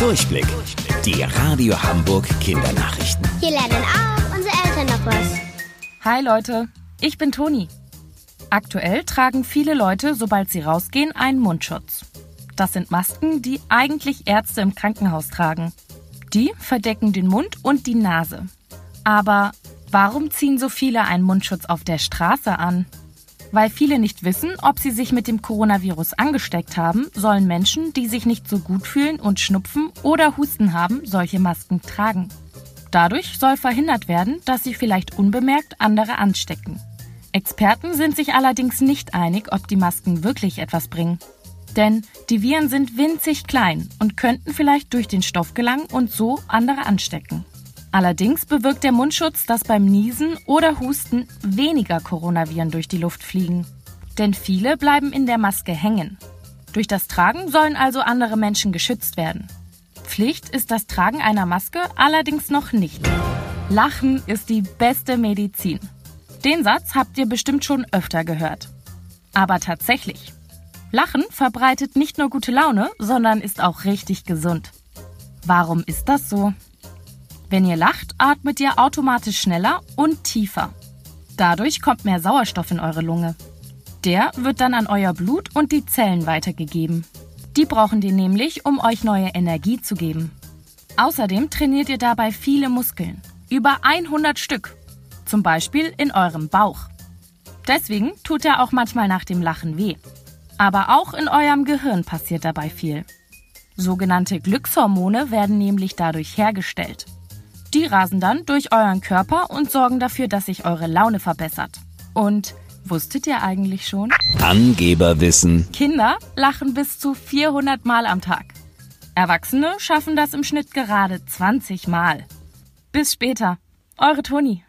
Durchblick. Die Radio Hamburg Kindernachrichten. Hier lernen auch unsere Eltern noch was. Hi Leute, ich bin Toni. Aktuell tragen viele Leute, sobald sie rausgehen, einen Mundschutz. Das sind Masken, die eigentlich Ärzte im Krankenhaus tragen. Die verdecken den Mund und die Nase. Aber warum ziehen so viele einen Mundschutz auf der Straße an? Weil viele nicht wissen, ob sie sich mit dem Coronavirus angesteckt haben, sollen Menschen, die sich nicht so gut fühlen und Schnupfen oder Husten haben, solche Masken tragen. Dadurch soll verhindert werden, dass sie vielleicht unbemerkt andere anstecken. Experten sind sich allerdings nicht einig, ob die Masken wirklich etwas bringen. Denn die Viren sind winzig klein und könnten vielleicht durch den Stoff gelangen und so andere anstecken. Allerdings bewirkt der Mundschutz, dass beim Niesen oder Husten weniger Coronaviren durch die Luft fliegen. Denn viele bleiben in der Maske hängen. Durch das Tragen sollen also andere Menschen geschützt werden. Pflicht ist das Tragen einer Maske allerdings noch nicht. Lachen ist die beste Medizin. Den Satz habt ihr bestimmt schon öfter gehört. Aber tatsächlich. Lachen verbreitet nicht nur gute Laune, sondern ist auch richtig gesund. Warum ist das so? Wenn ihr lacht, atmet ihr automatisch schneller und tiefer. Dadurch kommt mehr Sauerstoff in eure Lunge. Der wird dann an euer Blut und die Zellen weitergegeben. Die brauchen den nämlich, um euch neue Energie zu geben. Außerdem trainiert ihr dabei viele Muskeln. Über 100 Stück. Zum Beispiel in eurem Bauch. Deswegen tut er auch manchmal nach dem Lachen weh. Aber auch in eurem Gehirn passiert dabei viel. Sogenannte Glückshormone werden nämlich dadurch hergestellt. Die rasen dann durch euren Körper und sorgen dafür, dass sich eure Laune verbessert. Und wusstet ihr eigentlich schon? Angeberwissen. Kinder lachen bis zu 400 Mal am Tag. Erwachsene schaffen das im Schnitt gerade 20 Mal. Bis später. Eure Toni.